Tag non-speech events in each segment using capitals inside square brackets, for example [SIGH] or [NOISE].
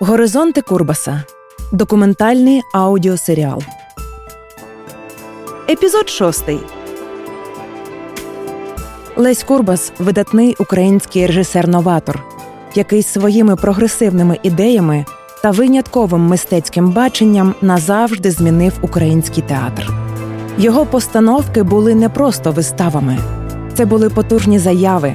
Горизонти Курбаса. Документальний аудіосеріал. Епізод шостий. Лесь Курбас видатний український режисер-новатор, який своїми прогресивними ідеями та винятковим мистецьким баченням назавжди змінив український театр. Його постановки були не просто виставами, це були потужні заяви,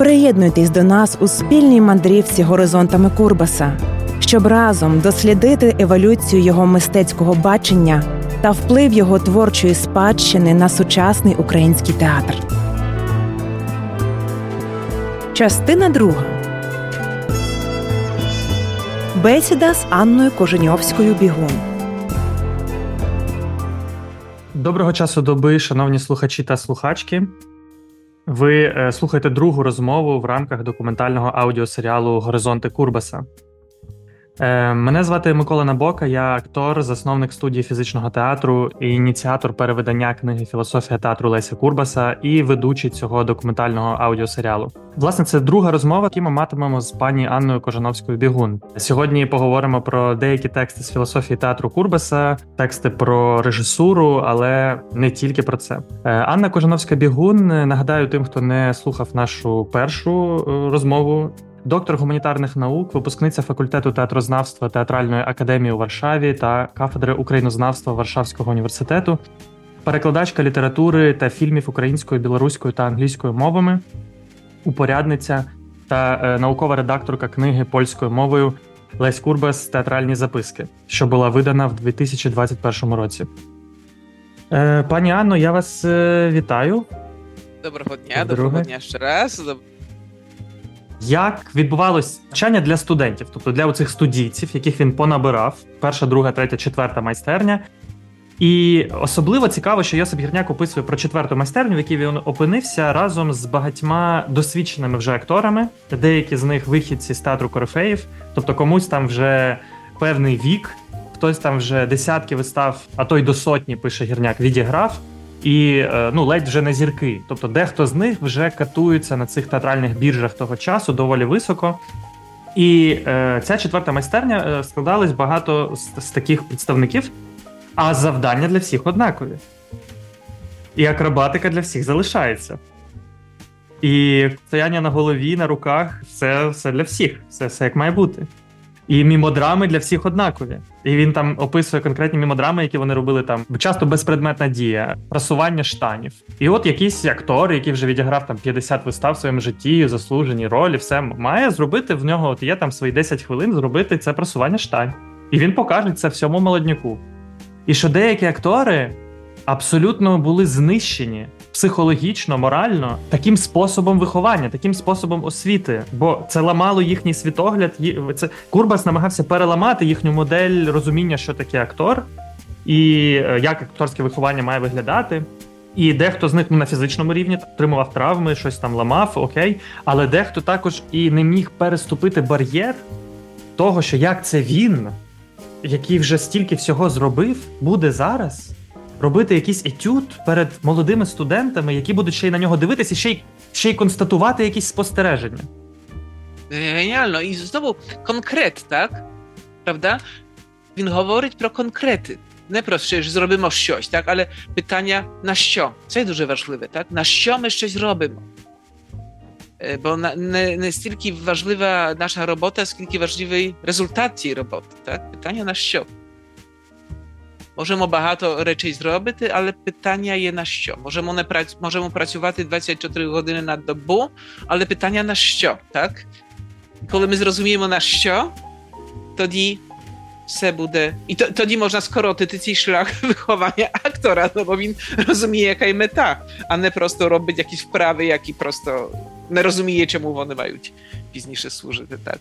Приєднуйтесь до нас у спільній мандрівці горизонтами Курбаса, щоб разом дослідити еволюцію його мистецького бачення та вплив його творчої спадщини на сучасний український театр. Частина друга Бесіда з Анною Коженьовською Бігун. Доброго часу доби, шановні слухачі та слухачки. Ви е, слухаєте другу розмову в рамках документального аудіосеріалу Горизонти Курбаса. Е, мене звати Микола Набока, я актор, засновник студії фізичного театру ініціатор перевидання книги Філософія театру Леся Курбаса і ведучий цього документального аудіосеріалу. Власне, це друга розмова, яку ми матимемо з пані Анною Кожановською Бігун. Сьогодні поговоримо про деякі тексти з філософії театру Курбаса, тексти про режисуру, але не тільки про це. Е, Анна Кожановська Бігун нагадаю тим, хто не слухав нашу першу е, розмову доктор гуманітарних наук, випускниця факультету театрознавства театральної академії у Варшаві та кафедри українознавства Варшавського університету, перекладачка літератури та фільмів українською, білоруською та англійською мовами, упорядниця та е, наукова редакторка книги польською мовою Лесь Курбас Театральні записки, що була видана в 2021 році. Е, пані Анно, я вас е, вітаю. Доброго дня, доброго дня ще раз. Як відбувалось навчання для студентів, тобто для оцих студійців, яких він понабирав, перша, друга, третя, четверта майстерня. І особливо цікаво, що Йосип Гірняк описує про четверту майстерню, в якій він опинився разом з багатьма досвідченими вже акторами, деякі з них вихідці з театру Корифеїв, тобто комусь там вже певний вік, хтось там вже десятки вистав, а то й до сотні пише гірняк, відіграв і е, ну ледь вже не зірки. Тобто, дехто з них вже катується на цих театральних біржах того часу доволі високо. І е, ця четверта майстерня е, складалась багато з, з таких представників, а завдання для всіх однакові. І акробатика для всіх залишається. І стояння на голові, на руках все все для всіх, все, все як має бути. І мімодрами для всіх однакові. І він там описує конкретні мімодрами, які вони робили там часто безпредметна дія, просування штанів. І от якийсь актор, який вже відіграв там 50 вистав в своєму житті, заслужені ролі, все має зробити в нього. От є там свої 10 хвилин зробити це просування штань. І він покаже це всьому молодняку. І що деякі актори абсолютно були знищені психологічно, морально таким способом виховання, таким способом освіти, бо це ламало їхній світогляд. Це Курбас намагався переламати їхню модель розуміння, що таке актор, і е, як акторське виховання має виглядати. І дехто з них ну, на фізичному рівні отримував травми, щось там ламав, окей. Але дехто також і не міг переступити бар'єр того, що як це він, який вже стільки всього зробив, буде зараз робити якийсь етюд перед молодими студентами, які будуть ще й на нього дивитися, ще й ще й констатувати якісь спостереження. Геніально. І знову конкрет, так? Правда? Він говорить про конкрети. Не про що зробимо щось, так, але питання на що? Це дуже важливе, так? На що ми щось робимо? Бо не не стільки важлива наша робота, скільки важливий результат цієї роботи. Так? Питання на що? Можемо багато речей зробити, але питання є на що. Можемо не прац... можемо працювати 24 години на добу, але питання на що, так? Коли ми зрозуміємо на що, тоді все буде. І to, тоді можна скоротити цей шлях wychowania aktora, no bo він розуміє, яка є мета, а не просто робить якісь вправи, які просто не розуміє, чому вони мають пізніше служити. Так,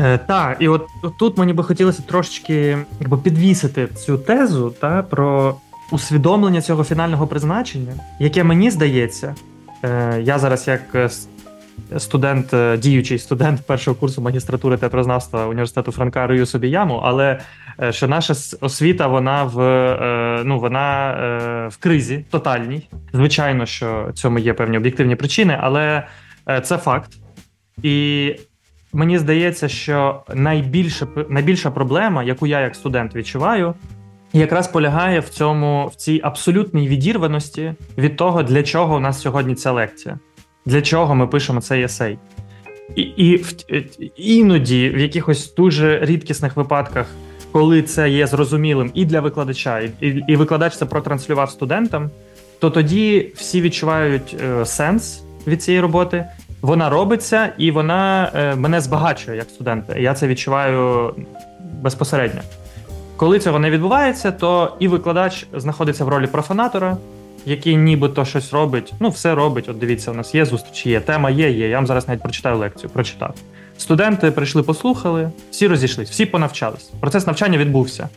Е, Так, і от, тут мені би хотілося трошечки якби, підвісити цю тезу та, про усвідомлення цього фінального призначення, яке мені здається, е, я зараз як е, студент, е, діючий студент першого курсу магістратури театрознавства університету Франка рию собі яму, але е, що наша освіта вона в е, ну вона в кризі тотальній. Звичайно, що цьому є певні об'єктивні причини, але це факт. І мені здається, що найбільша найбільша проблема, яку я як студент відчуваю, якраз полягає в цьому в цій абсолютній відірваності від того, для чого у нас сьогодні ця лекція для чого ми пишемо цей есей. І, і іноді в якихось дуже рідкісних випадках, коли це є зрозумілим і для викладача, і, і викладач це протранслював студентам, то тоді всі відчувають е, сенс від цієї роботи. Вона робиться і вона е, мене збагачує як студента. Я це відчуваю безпосередньо. Коли цього не відбувається, то і викладач знаходиться в ролі профанатора який нібито щось робить. Ну, все робить. От дивіться, у нас є зустрічі, є тема, є, є. Я вам зараз навіть прочитаю лекцію. Прочитав. Студенти прийшли, послухали, всі розійшлись, всі понавчались. Процес навчання відбувся.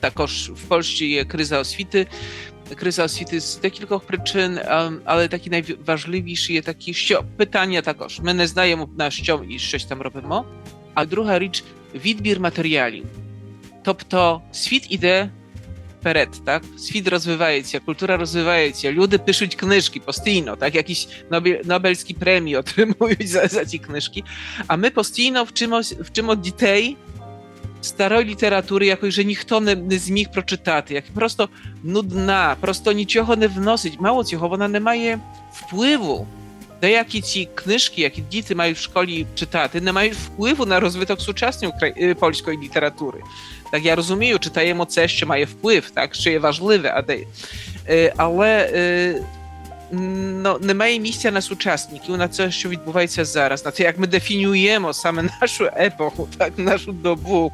Також в Польщі є криза освіти. Криза освіти з декількох причин, але такі найважливіші є такі, що питання також. Ми не знаємо на що і щось там робимо. А друга річ відбір матеріалів. Тобто світ іде вперед, так? Світ розвивається, культура розвивається, люди пишуть книжки постійно, так? Якісь Nobelські премії отримують за, за ці книжки. А ми постійно вчимо, вчимо дітей старої літератури, якої że ніхто не, не зміг прочитати, як просто нудна, просто нічого не вносить. Мало цього, вона не має впливу. Деякі ці книжки, які діти мають в школі читати, не мають впливу на розвиток сучасної польської літератури. Так я розумію, читаємо це, що має вплив, так що є важливе, а де, але no, немає місця на сучасників, на це, що відбувається зараз, на те, як ми дефінюємо саме нашу епоху, так, нашу добу.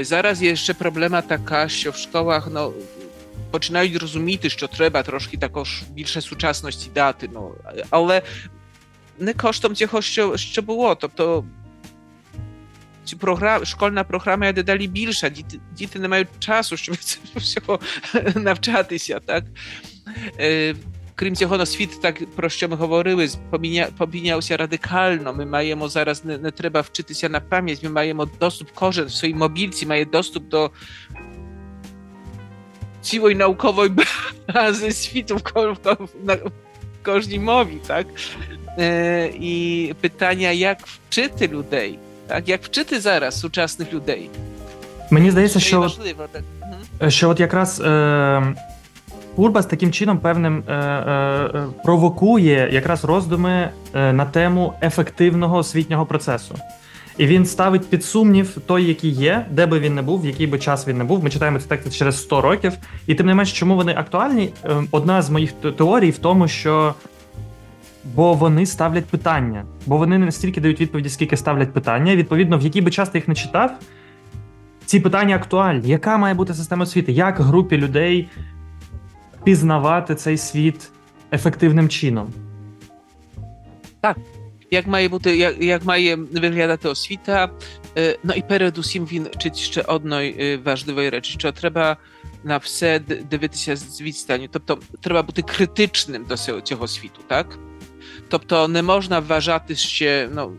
Зараз є ще проблема така, що в школах no, починають розуміти, що треба трошки також більше сучасності дати, no, але не коштом цього, що, що було. Тобто програм, школьна програма є дедалі більша. Діти, діти не мають часу, щоб всього навчатися. так? Е, Крім цього, на світ, так про що ми говорили, поміня, помінявся радикально. Ми маємо зараз не, не треба вчитися на пам'ять, ми маємо доступ, кожен в своїй мобільці має доступ до цілої наукової бази світу в, в, в, в кожній мові, так? Е, І питання, як вчити людей, так, як вчити зараз сучасних людей. Мені здається, що важливо, так. що от якраз е, Урбас таким чином певним е, е, провокує якраз роздуми е, на тему ефективного освітнього процесу. І він ставить під сумнів той, який є, де би він не був, в який би час він не був. Ми читаємо ці тексти через 100 років. І тим не менш, чому вони актуальні? Е, одна з моїх теорій в тому, що бо вони ставлять питання, бо вони не настільки дають відповіді, скільки ставлять питання. І, Відповідно, в який би час ти їх не читав, ці питання актуальні. Яка має бути система освіти? Як групі людей пізнавати цей світ ефективним чином? Так. Jak має бути, як, як має виглядати освіта? No i передусім він вчить ще одної важливої речі, що треба на все дивитися з відстані. Тобто треба бути критичним до цього світу, так? Тобто не можна вважати ще, ну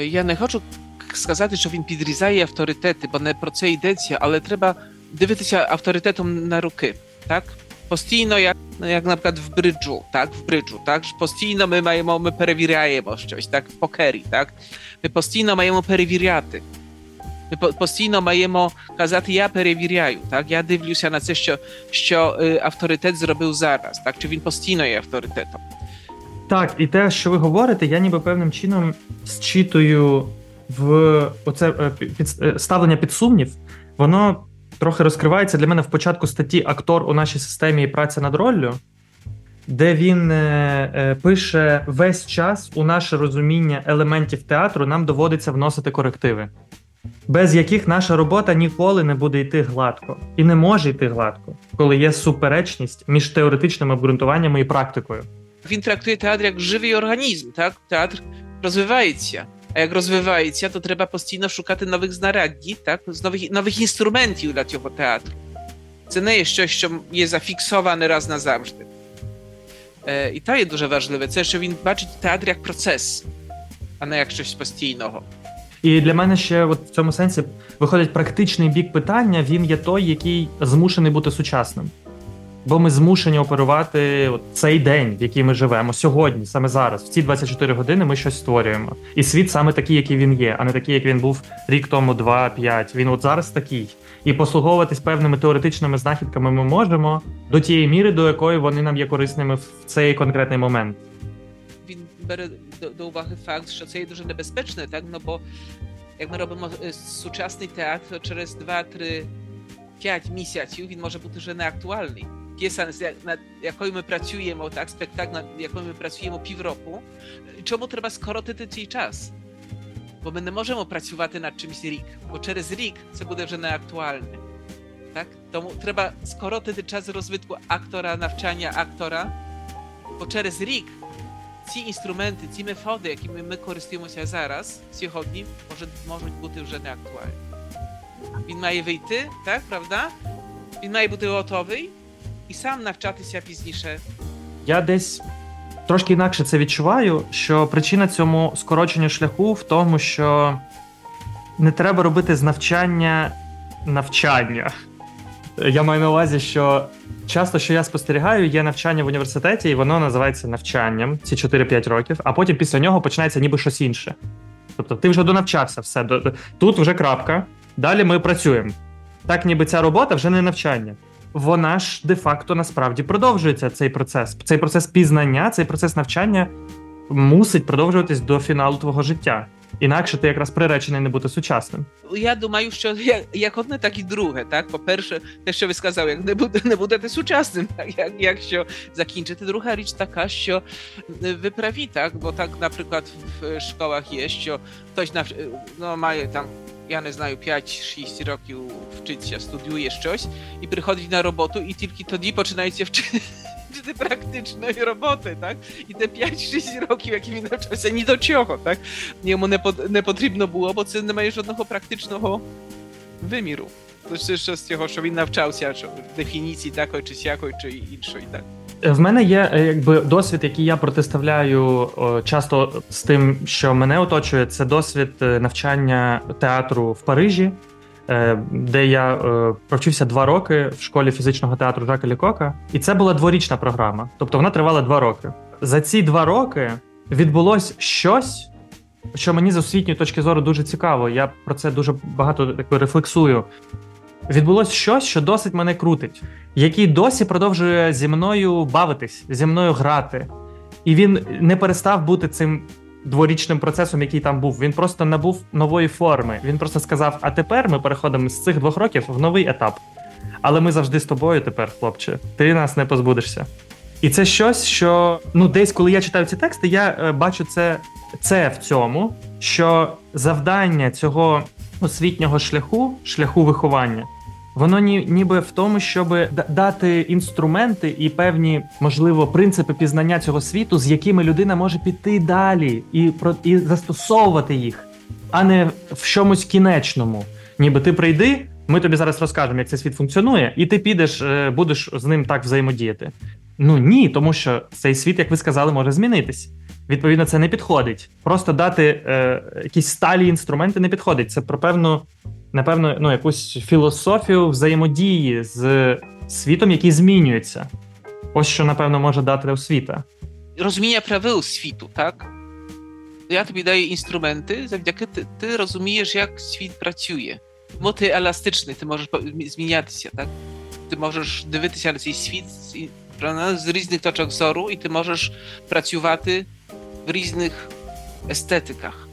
я не хочу сказати, що він підрізає авторитети, бо не про це йдеться, але треба дивитися авторитетом на руки, так? Постійно, як як наприклад в бриджу, так? В бриджу, так? Постійно ми маємо, ми перевіряємо щось, так? В покері, так? Ми постійно маємо перевіряти. Ми постійно маємо казати, я перевіряю, так? Я дивлюся на це, що, що авторитет зробив зараз, так? Чи він постійно є авторитетом. Так, і те, що ви говорите, я ніби певним чином зчитую в оце під, ставлення під сумнів, воно трохи розкривається для мене в початку статті Актор у нашій системі і праця над роллю, де він е, пише весь час у наше розуміння елементів театру нам доводиться вносити корективи, без яких наша робота ніколи не буде йти гладко і не може йти гладко, коли є суперечність між теоретичними обґрунтуваннями і практикою. Він трактує театр як живий організм, так? Театр розвивається. Розвивається, то треба постійно шукати нових знаряддів, так? нових, нових інструментів для цього театру. Це не є щось, що є зафіксоване раз назавжди. Е, І то є дуже важливе. Це що він бачить театр як процес, а не як щось постійного. І для мене ще от в цьому сенсі виходить практичний бік питання. Він є той, який змушений бути сучасним. Бо ми змушені оперувати от цей день, в який ми живемо сьогодні, саме зараз, в ці 24 години ми щось створюємо. І світ саме такий, який він є, а не такий, як він був рік тому, два, п'ять. Він от зараз такий. І послуговуватись певними теоретичними знахідками ми можемо до тієї міри, до якої вони нам є корисними в цей конкретний момент. Він бере до, до уваги факт, що це є дуже небезпечне, так? Ну бо як ми робимо сучасний театр, через 2-3 5 місяців він може бути вже неактуальний. П'єса, над якою ми працюємо, так, спектакль, над якою ми працюємо півроку, чому треба скоротити цей час? Бо ми не можемо працювати над чимось рік, бо через рік це буде вже неактуальне. Так? Тому треба скоротити час розвитку актора, навчання актора, бо через рік ці інструменти, ці методи, якими ми користуємося зараз, сьогодні, може, можуть бути вже неактуальні. Він має вийти, так, правда? Він має бути готовий і сам навчатися пізніше. Я десь трошки інакше це відчуваю, що причина цьому скороченню шляху в тому, що не треба робити з навчання навчання. Я маю на увазі, що часто, що я спостерігаю, є навчання в університеті, і воно називається навчанням ці 4-5 років, а потім після нього починається ніби щось інше. Тобто ти вже донавчався, все тут вже крапка. Далі ми працюємо. Так, ніби ця робота вже не навчання. Вона ж де-факто насправді продовжується цей процес. Цей процес пізнання, цей процес навчання мусить продовжуватись до фіналу твого життя. Інакше ти якраз приречений не бути сучасним. Я думаю, що як одне, так і друге. Так, по-перше, те, що ви сказали, як не буде не будете сучасним, як якщо закінчити. Друга річ така, що ви праві, так, бо так, наприклад, в школах є, що хтось no, має там я не знаю, 5-6 років вчиться, студіює щось і приходить на роботу, і тільки тоді починається вчити практичної роботи, так? І те 5-6 років, які він навчався, ні до чого, так? Йому не, не потрібно було, бо це не має жодного практичного виміру. Це що з цього, що він навчався, що дефініції такої, чи сякої, чи іншої, так? В мене є е, якби досвід, який я протиставляю часто з тим, що мене оточує. Це досвід е, навчання театру в Парижі, е, де я провчився два роки в школі фізичного театру Жака Лікока, і це була дворічна програма. Тобто вона тривала два роки. За ці два роки відбулось щось, що мені з освітньої точки зору дуже цікаво. Я про це дуже багато якби, рефлексую відбулось щось, що досить мене крутить, який досі продовжує зі мною бавитись, зі мною грати. І він не перестав бути цим дворічним процесом, який там був. Він просто набув нової форми. Він просто сказав: а тепер ми переходимо з цих двох років в новий етап. Але ми завжди з тобою тепер, хлопче. Ти нас не позбудешся. І це щось, що ну десь, коли я читаю ці тексти, я е, бачу це це в цьому, що завдання цього освітнього шляху, шляху виховання, воно ні, ніби в тому, щоб дати інструменти і певні, можливо, принципи пізнання цього світу, з якими людина може піти далі і і застосовувати їх, а не в чомусь кінечному. Ніби ти прийди, ми тобі зараз розкажемо, як цей світ функціонує, і ти підеш, е, будеш з ним так взаємодіяти. Ну ні, тому що цей світ, як ви сказали, може змінитись. Відповідно, це не підходить. Просто дати е, якісь сталі інструменти не підходить. Це про певну, напевно, ну, якусь філософію взаємодії з світом, який змінюється. Ось що, напевно, може дати освіта. Розуміння правил світу, так? Я тобі даю інструменти, завдяки ти, ти розумієш, як світ працює. Бо ти еластичний, ти можеш змінятися, так? Ти можеш дивитися на цей світ з різних точок зору, і ти можеш працювати в різних естетиках.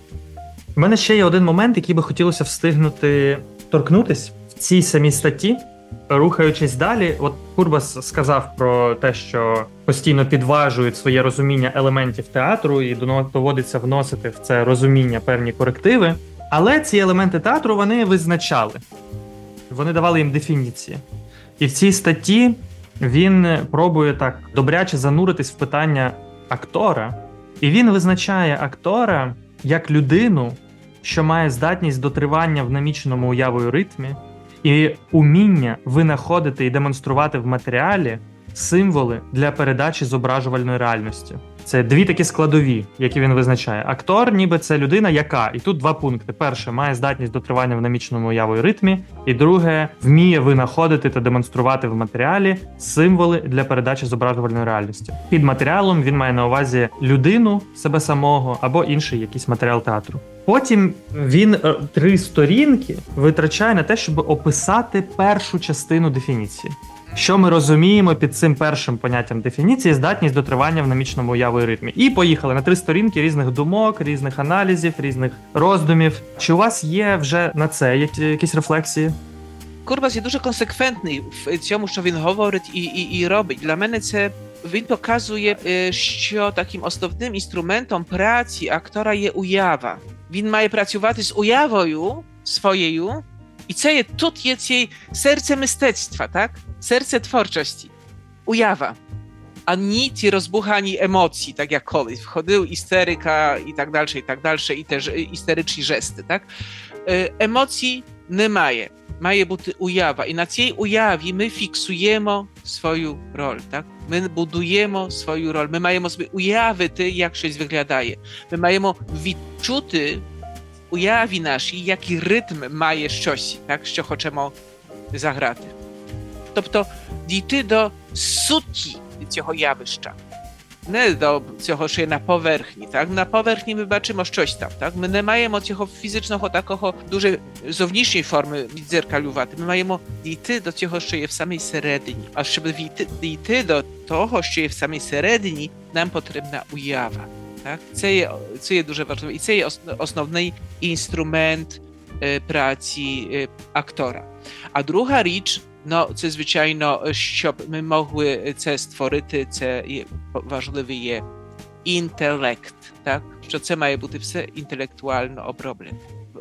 У мене ще є один момент, який би хотілося встигнути торкнутись в цій самій статті. Рухаючись далі, от Курбас сказав про те, що постійно підважують своє розуміння елементів театру і доводиться вносити в це розуміння певні корективи. Але ці елементи театру вони визначали, вони давали їм дефініції. І в цій статті він пробує так добряче зануритись в питання актора, і він визначає актора як людину, що має здатність до тривання в наміченому уявою ритмі, і уміння винаходити і демонструвати в матеріалі символи для передачі зображувальної реальності. Це дві такі складові, які він визначає. Актор, ніби це людина, яка і тут два пункти: перше має здатність до тривання в наміченому уявою ритмі, і друге вміє винаходити та демонструвати в матеріалі символи для передачі зображувальної реальності. Під матеріалом він має на увазі людину себе самого або інший якийсь матеріал театру. Потім він е, три сторінки витрачає на те, щоб описати першу частину дефініції. Що ми розуміємо під цим першим поняттям дефініції здатність до тривання в намічному уявою ритмі. І поїхали на три сторінки різних думок, різних аналізів, різних роздумів. Чи у вас є вже на це якісь рефлексії? Курбас є дуже консеквентний в цьому, що він говорить і і, і робить. Для мене це він показує, що таким основним інструментом праці актора є уява. Він має працювати з уявою своєю, і це є тут є цей серце мистецtwa, так? serce twórczości, ujawa, a nic rozbuchani emocji, tak jak kolej. Wchodził isteryka i tak dalej, i tak dalej, i te isteryczni żesty, tak? E, emocji nie maje. Maje buty ujawa i na tej ujawi my fiksujemy swoją rolę, tak? My budujemy swoją rolę, my mamy sobie ujawy ty, jak się wyglądaje. My mamy wyczuty ujawi nasi, jaki rytm maje szczosi, tak? Z czego chcemy zagrać. Тобто дійти до суті цього явища. Не до цього, що є на поверхні. Так? На поверхні ми бачимо щось там. Так? Ми не маємо цього фізичного такого дуже зовнішньої форми відзеркалювати. Ми маємо дійти до цього, що є в самій середині. А щоб дійти до того, що є в самій середині, нам потрібна уява. Так? Це є це є дуже важливо. І це є основний інструмент е, праці е, актора. А друга річ No, це звичайно, щоб ми могли це створити, це є важливий є інтелект, так? Що це має бути все інтелектуально оброблено.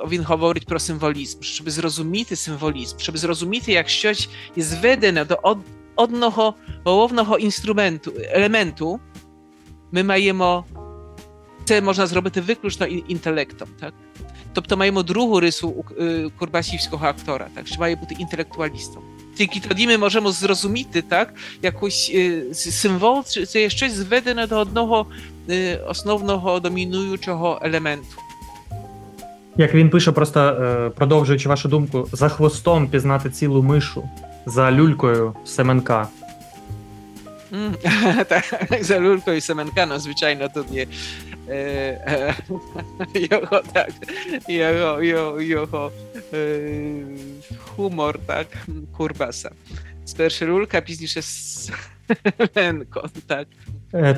Він говорить про символізм, щоб зрозуміти символізм, щоб зрозуміти, як щось є зведене до одного головного інструменту, елементу, ми маємо це можна зробити виключно інтелектом, так? Тобто маємо другу рису курбасівського актора, так, що має бути інтелектуалістом. Тільки тоді ми можемо зрозуміти так, якийсь символ, це є щось зведене до одного основного домінуючого елементу. Як він пише, просто продовжуючи вашу думку, за хвостом пізнати цілу мишу, за люлькою Семенка. Mm, tak, za Lulko i Semenkano zwyczajno to nie e, e, jeho, tak, jeho, jeho e, humor, tak, Kurbasa. Спершу Лулька, пізніше Семенко, так.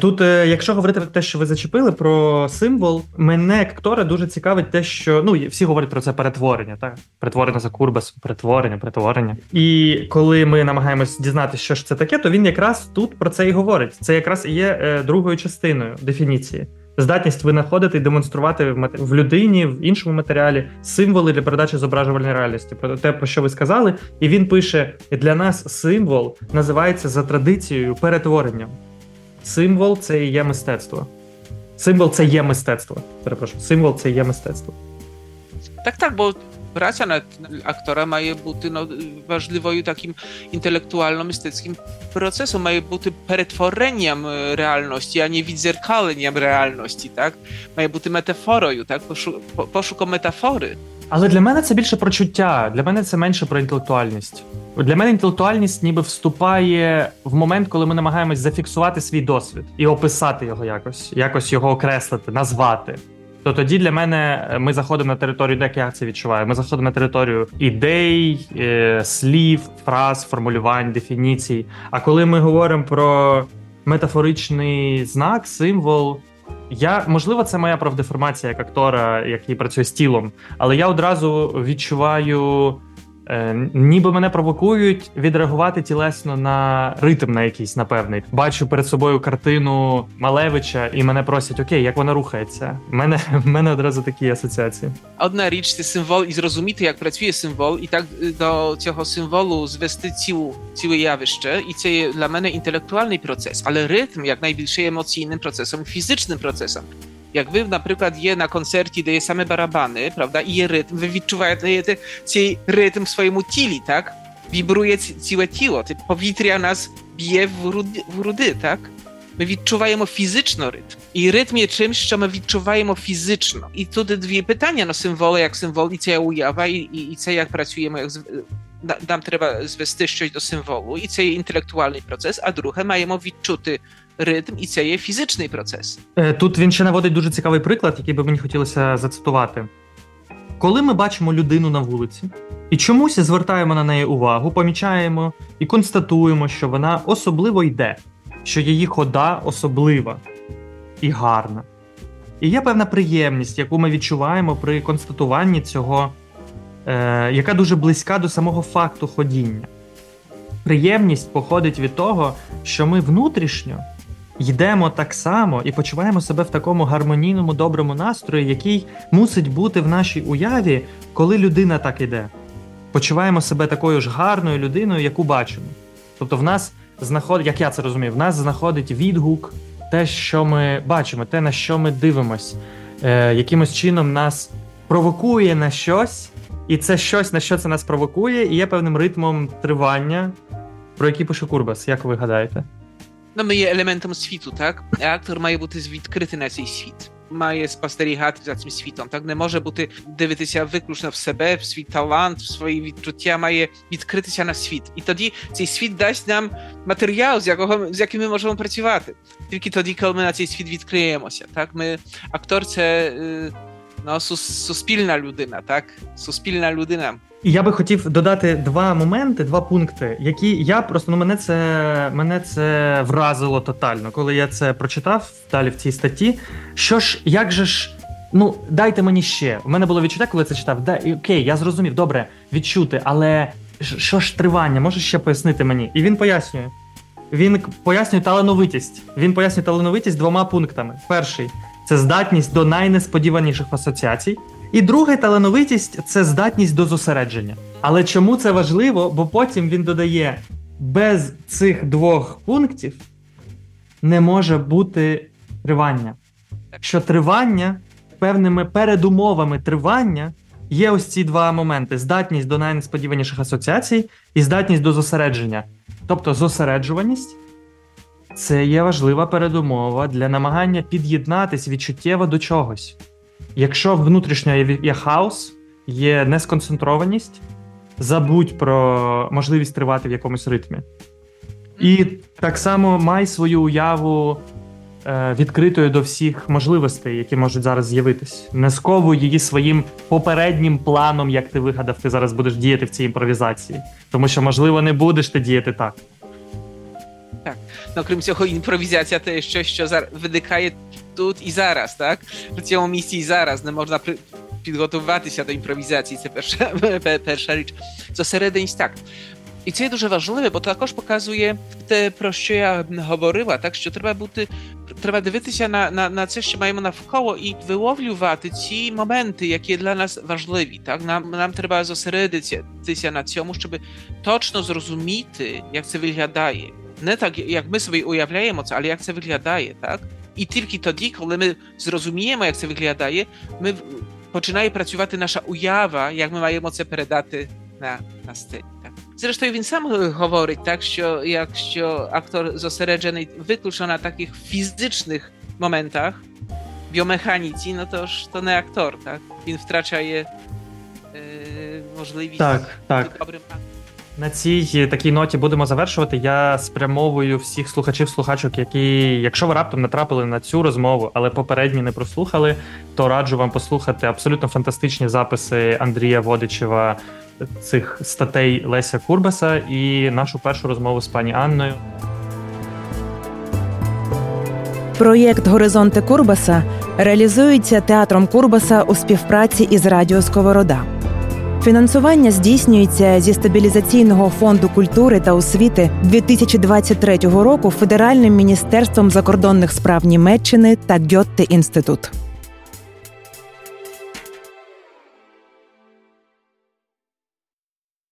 Тут, якщо говорити про те, що ви зачепили про символ, мене як актора дуже цікавить те, що ну всі говорять про це перетворення, так перетворення за Курбас, перетворення, перетворення. І коли ми намагаємось дізнатися, що ж це таке, то він якраз тут про це і говорить. Це якраз і є е, другою частиною дефініції. Здатність винаходити і демонструвати в людині в іншому матеріалі символи для передачі зображувальної реальності. Про те, про що ви сказали, і він пише: для нас символ називається за традицією перетворенням. Символ це і є мистецтво. Символ це є мистецтво. Перепрошую, символ це є мистецтво. Так, так, бо праця над актора має бути no, важливою таким інтелектуально-мистецьким процесом, має бути перетворенням реальності, а не відзеркаленням реальності, так? Має бути метафорою, так? Пошу, пошуком метафори. Але для мене це більше про чуття, для мене це менше про інтелектуальність. Для мене інтелектуальність ніби вступає в момент, коли ми намагаємось зафіксувати свій досвід і описати його якось, якось його окреслити, назвати. То тоді для мене ми заходимо на територію, де я це відчуваю. Ми заходимо на територію ідей, е, слів, фраз, формулювань, дефініцій. А коли ми говоримо про метафоричний знак, символ, я можливо, це моя правдеформація як актора, який працює з тілом, але я одразу відчуваю Е, ніби мене провокують відреагувати тілесно на ритм на якийсь, напевний. Бачу перед собою картину Малевича, і мене просять: Окей, як вона рухається? У мене [LAUGHS] в мене одразу такі асоціації. Одна річ це символ, і зрозуміти, як працює символ, і так до цього символу звести цілу ціле явище, і це є для мене інтелектуальний процес, але ритм як найбільше емоційним процесом, фізичним процесом. Як ви, наприклад, є на концерті, де є саме барабани, правда, і є ритм, ви відчуваєте цей ритм в своєму тілі, так? Вібрує ціле тіло, це повітря нас б'є в груди, в груди, так? Ми відчуваємо фізично ритм. І ритм є чимось, що ми відчуваємо фізично. І тут дві питання на символи, як символ, і це уява, і, і, і це як працюємо, як нам треба звести щось до символу, і це є інтелектуальний процес, а друге, маємо відчути ритм, і це є фізичний процес. Е, тут він ще наводить дуже цікавий приклад, який би мені хотілося зацитувати. Коли ми бачимо людину на вулиці і чомусь звертаємо на неї увагу, помічаємо і констатуємо, що вона особливо йде, що її хода особлива і гарна. І є певна приємність, яку ми відчуваємо при констатуванні цього, е, яка дуже близька до самого факту ходіння. Приємність походить від того, що ми внутрішньо йдемо так само і почуваємо себе в такому гармонійному доброму настрої, який мусить бути в нашій уяві, коли людина так іде. Почуваємо себе такою ж гарною людиною, яку бачимо. Тобто, в нас знаходить, як я це розумію, в нас знаходить відгук, те, що ми бачимо, те, на що ми дивимось, е, якимось чином нас провокує на щось, і це щось, на що це нас провокує, і є певним ритмом тривання, про який пише Курбас. Як ви гадаєте? No my є елементом світу, так? Актор має бути відкритий на цей світ. Має спостерігати за цим світом. Так не може бути дивитися виключно в себе, в свій талант, в свої відчуття, має відкритися на світ. І тоді цей світ дасть нам матеріал, з якого з яким ми можемо працювати. Тільки тоді, коли ми на цей світ відкриємося. Так, ми актор це no, суспільна людина, так? Суспільна людина. Я би хотів додати два моменти, два пункти, які я просто ну мене це мене це вразило тотально, коли я це прочитав далі в цій статті. Що ж, як же ж, ну дайте мені ще. У мене було відчуття, коли це читав. Да, окей, я зрозумів, добре, відчути, але що ж тривання, можеш ще пояснити мені? І він пояснює. Він пояснює талановитість. Він пояснює талановитість двома пунктами. Перший це здатність до найнесподіваніших асоціацій. І друга талановитість це здатність до зосередження. Але чому це важливо? Бо потім він додає: без цих двох пунктів не може бути тривання. Що тривання певними передумовами тривання є ось ці два моменти: здатність до найнесподіваніших асоціацій і здатність до зосередження. Тобто зосереджуваність це є важлива передумова для намагання під'єднатись відчуттєво до чогось. Якщо внутрішньо є хаос, є несконцентрованість, забудь про можливість тривати в якомусь ритмі. І так само май свою уяву е, відкритою до всіх можливостей, які можуть зараз з'явитись. Не сковуй її своїм попереднім планом, як ти вигадав, ти зараз будеш діяти в цій імпровізації. Тому що, можливо, не будеш ти діяти так. Так. Ну, крім цього, імпровізація це щось, що виникає тут і зараз, так? В цьому місці і зараз не можна при... підготуватися до імпровізації. Це перша перша річ. Зосереденість так. І це є дуже важливе, бо також показує те, про що я говорила, так що треба бути, треба дивитися на на, на це, що маємо навколо, і виловлювати ці моменти, які для нас важливі. Так нам нам треба зосередитися на цьому, щоб точно зрозуміти, як це виглядає. Не так, як ми собі уявляємо це, але як це виглядає, так? І тільки тоді, коли ми зрозуміємо, як це виглядає, ми починає працювати наша уява, як ми маємо це передати на на сцені. Так. Зрештою, він сам говорить, так, що якщо актор зосереджений виключно на таких фізycznych momentach, biomechaniці, no to już to nie aktor, tak? Він втрачає е, можливість так, так. добрим на цій такій ноті будемо завершувати. Я спрямовую всіх слухачів-слухачок, які, якщо ви раптом натрапили на цю розмову, але попередні не прослухали, то раджу вам послухати абсолютно фантастичні записи Андрія Водичева цих статей Леся Курбаса і нашу першу розмову з пані Анною. Проєкт Горизонти Курбаса реалізується театром Курбаса у співпраці із Радіо Сковорода. Фінансування здійснюється зі стабілізаційного фонду культури та освіти 2023 року Федеральним міністерством закордонних справ Німеччини та Гьотте інститут.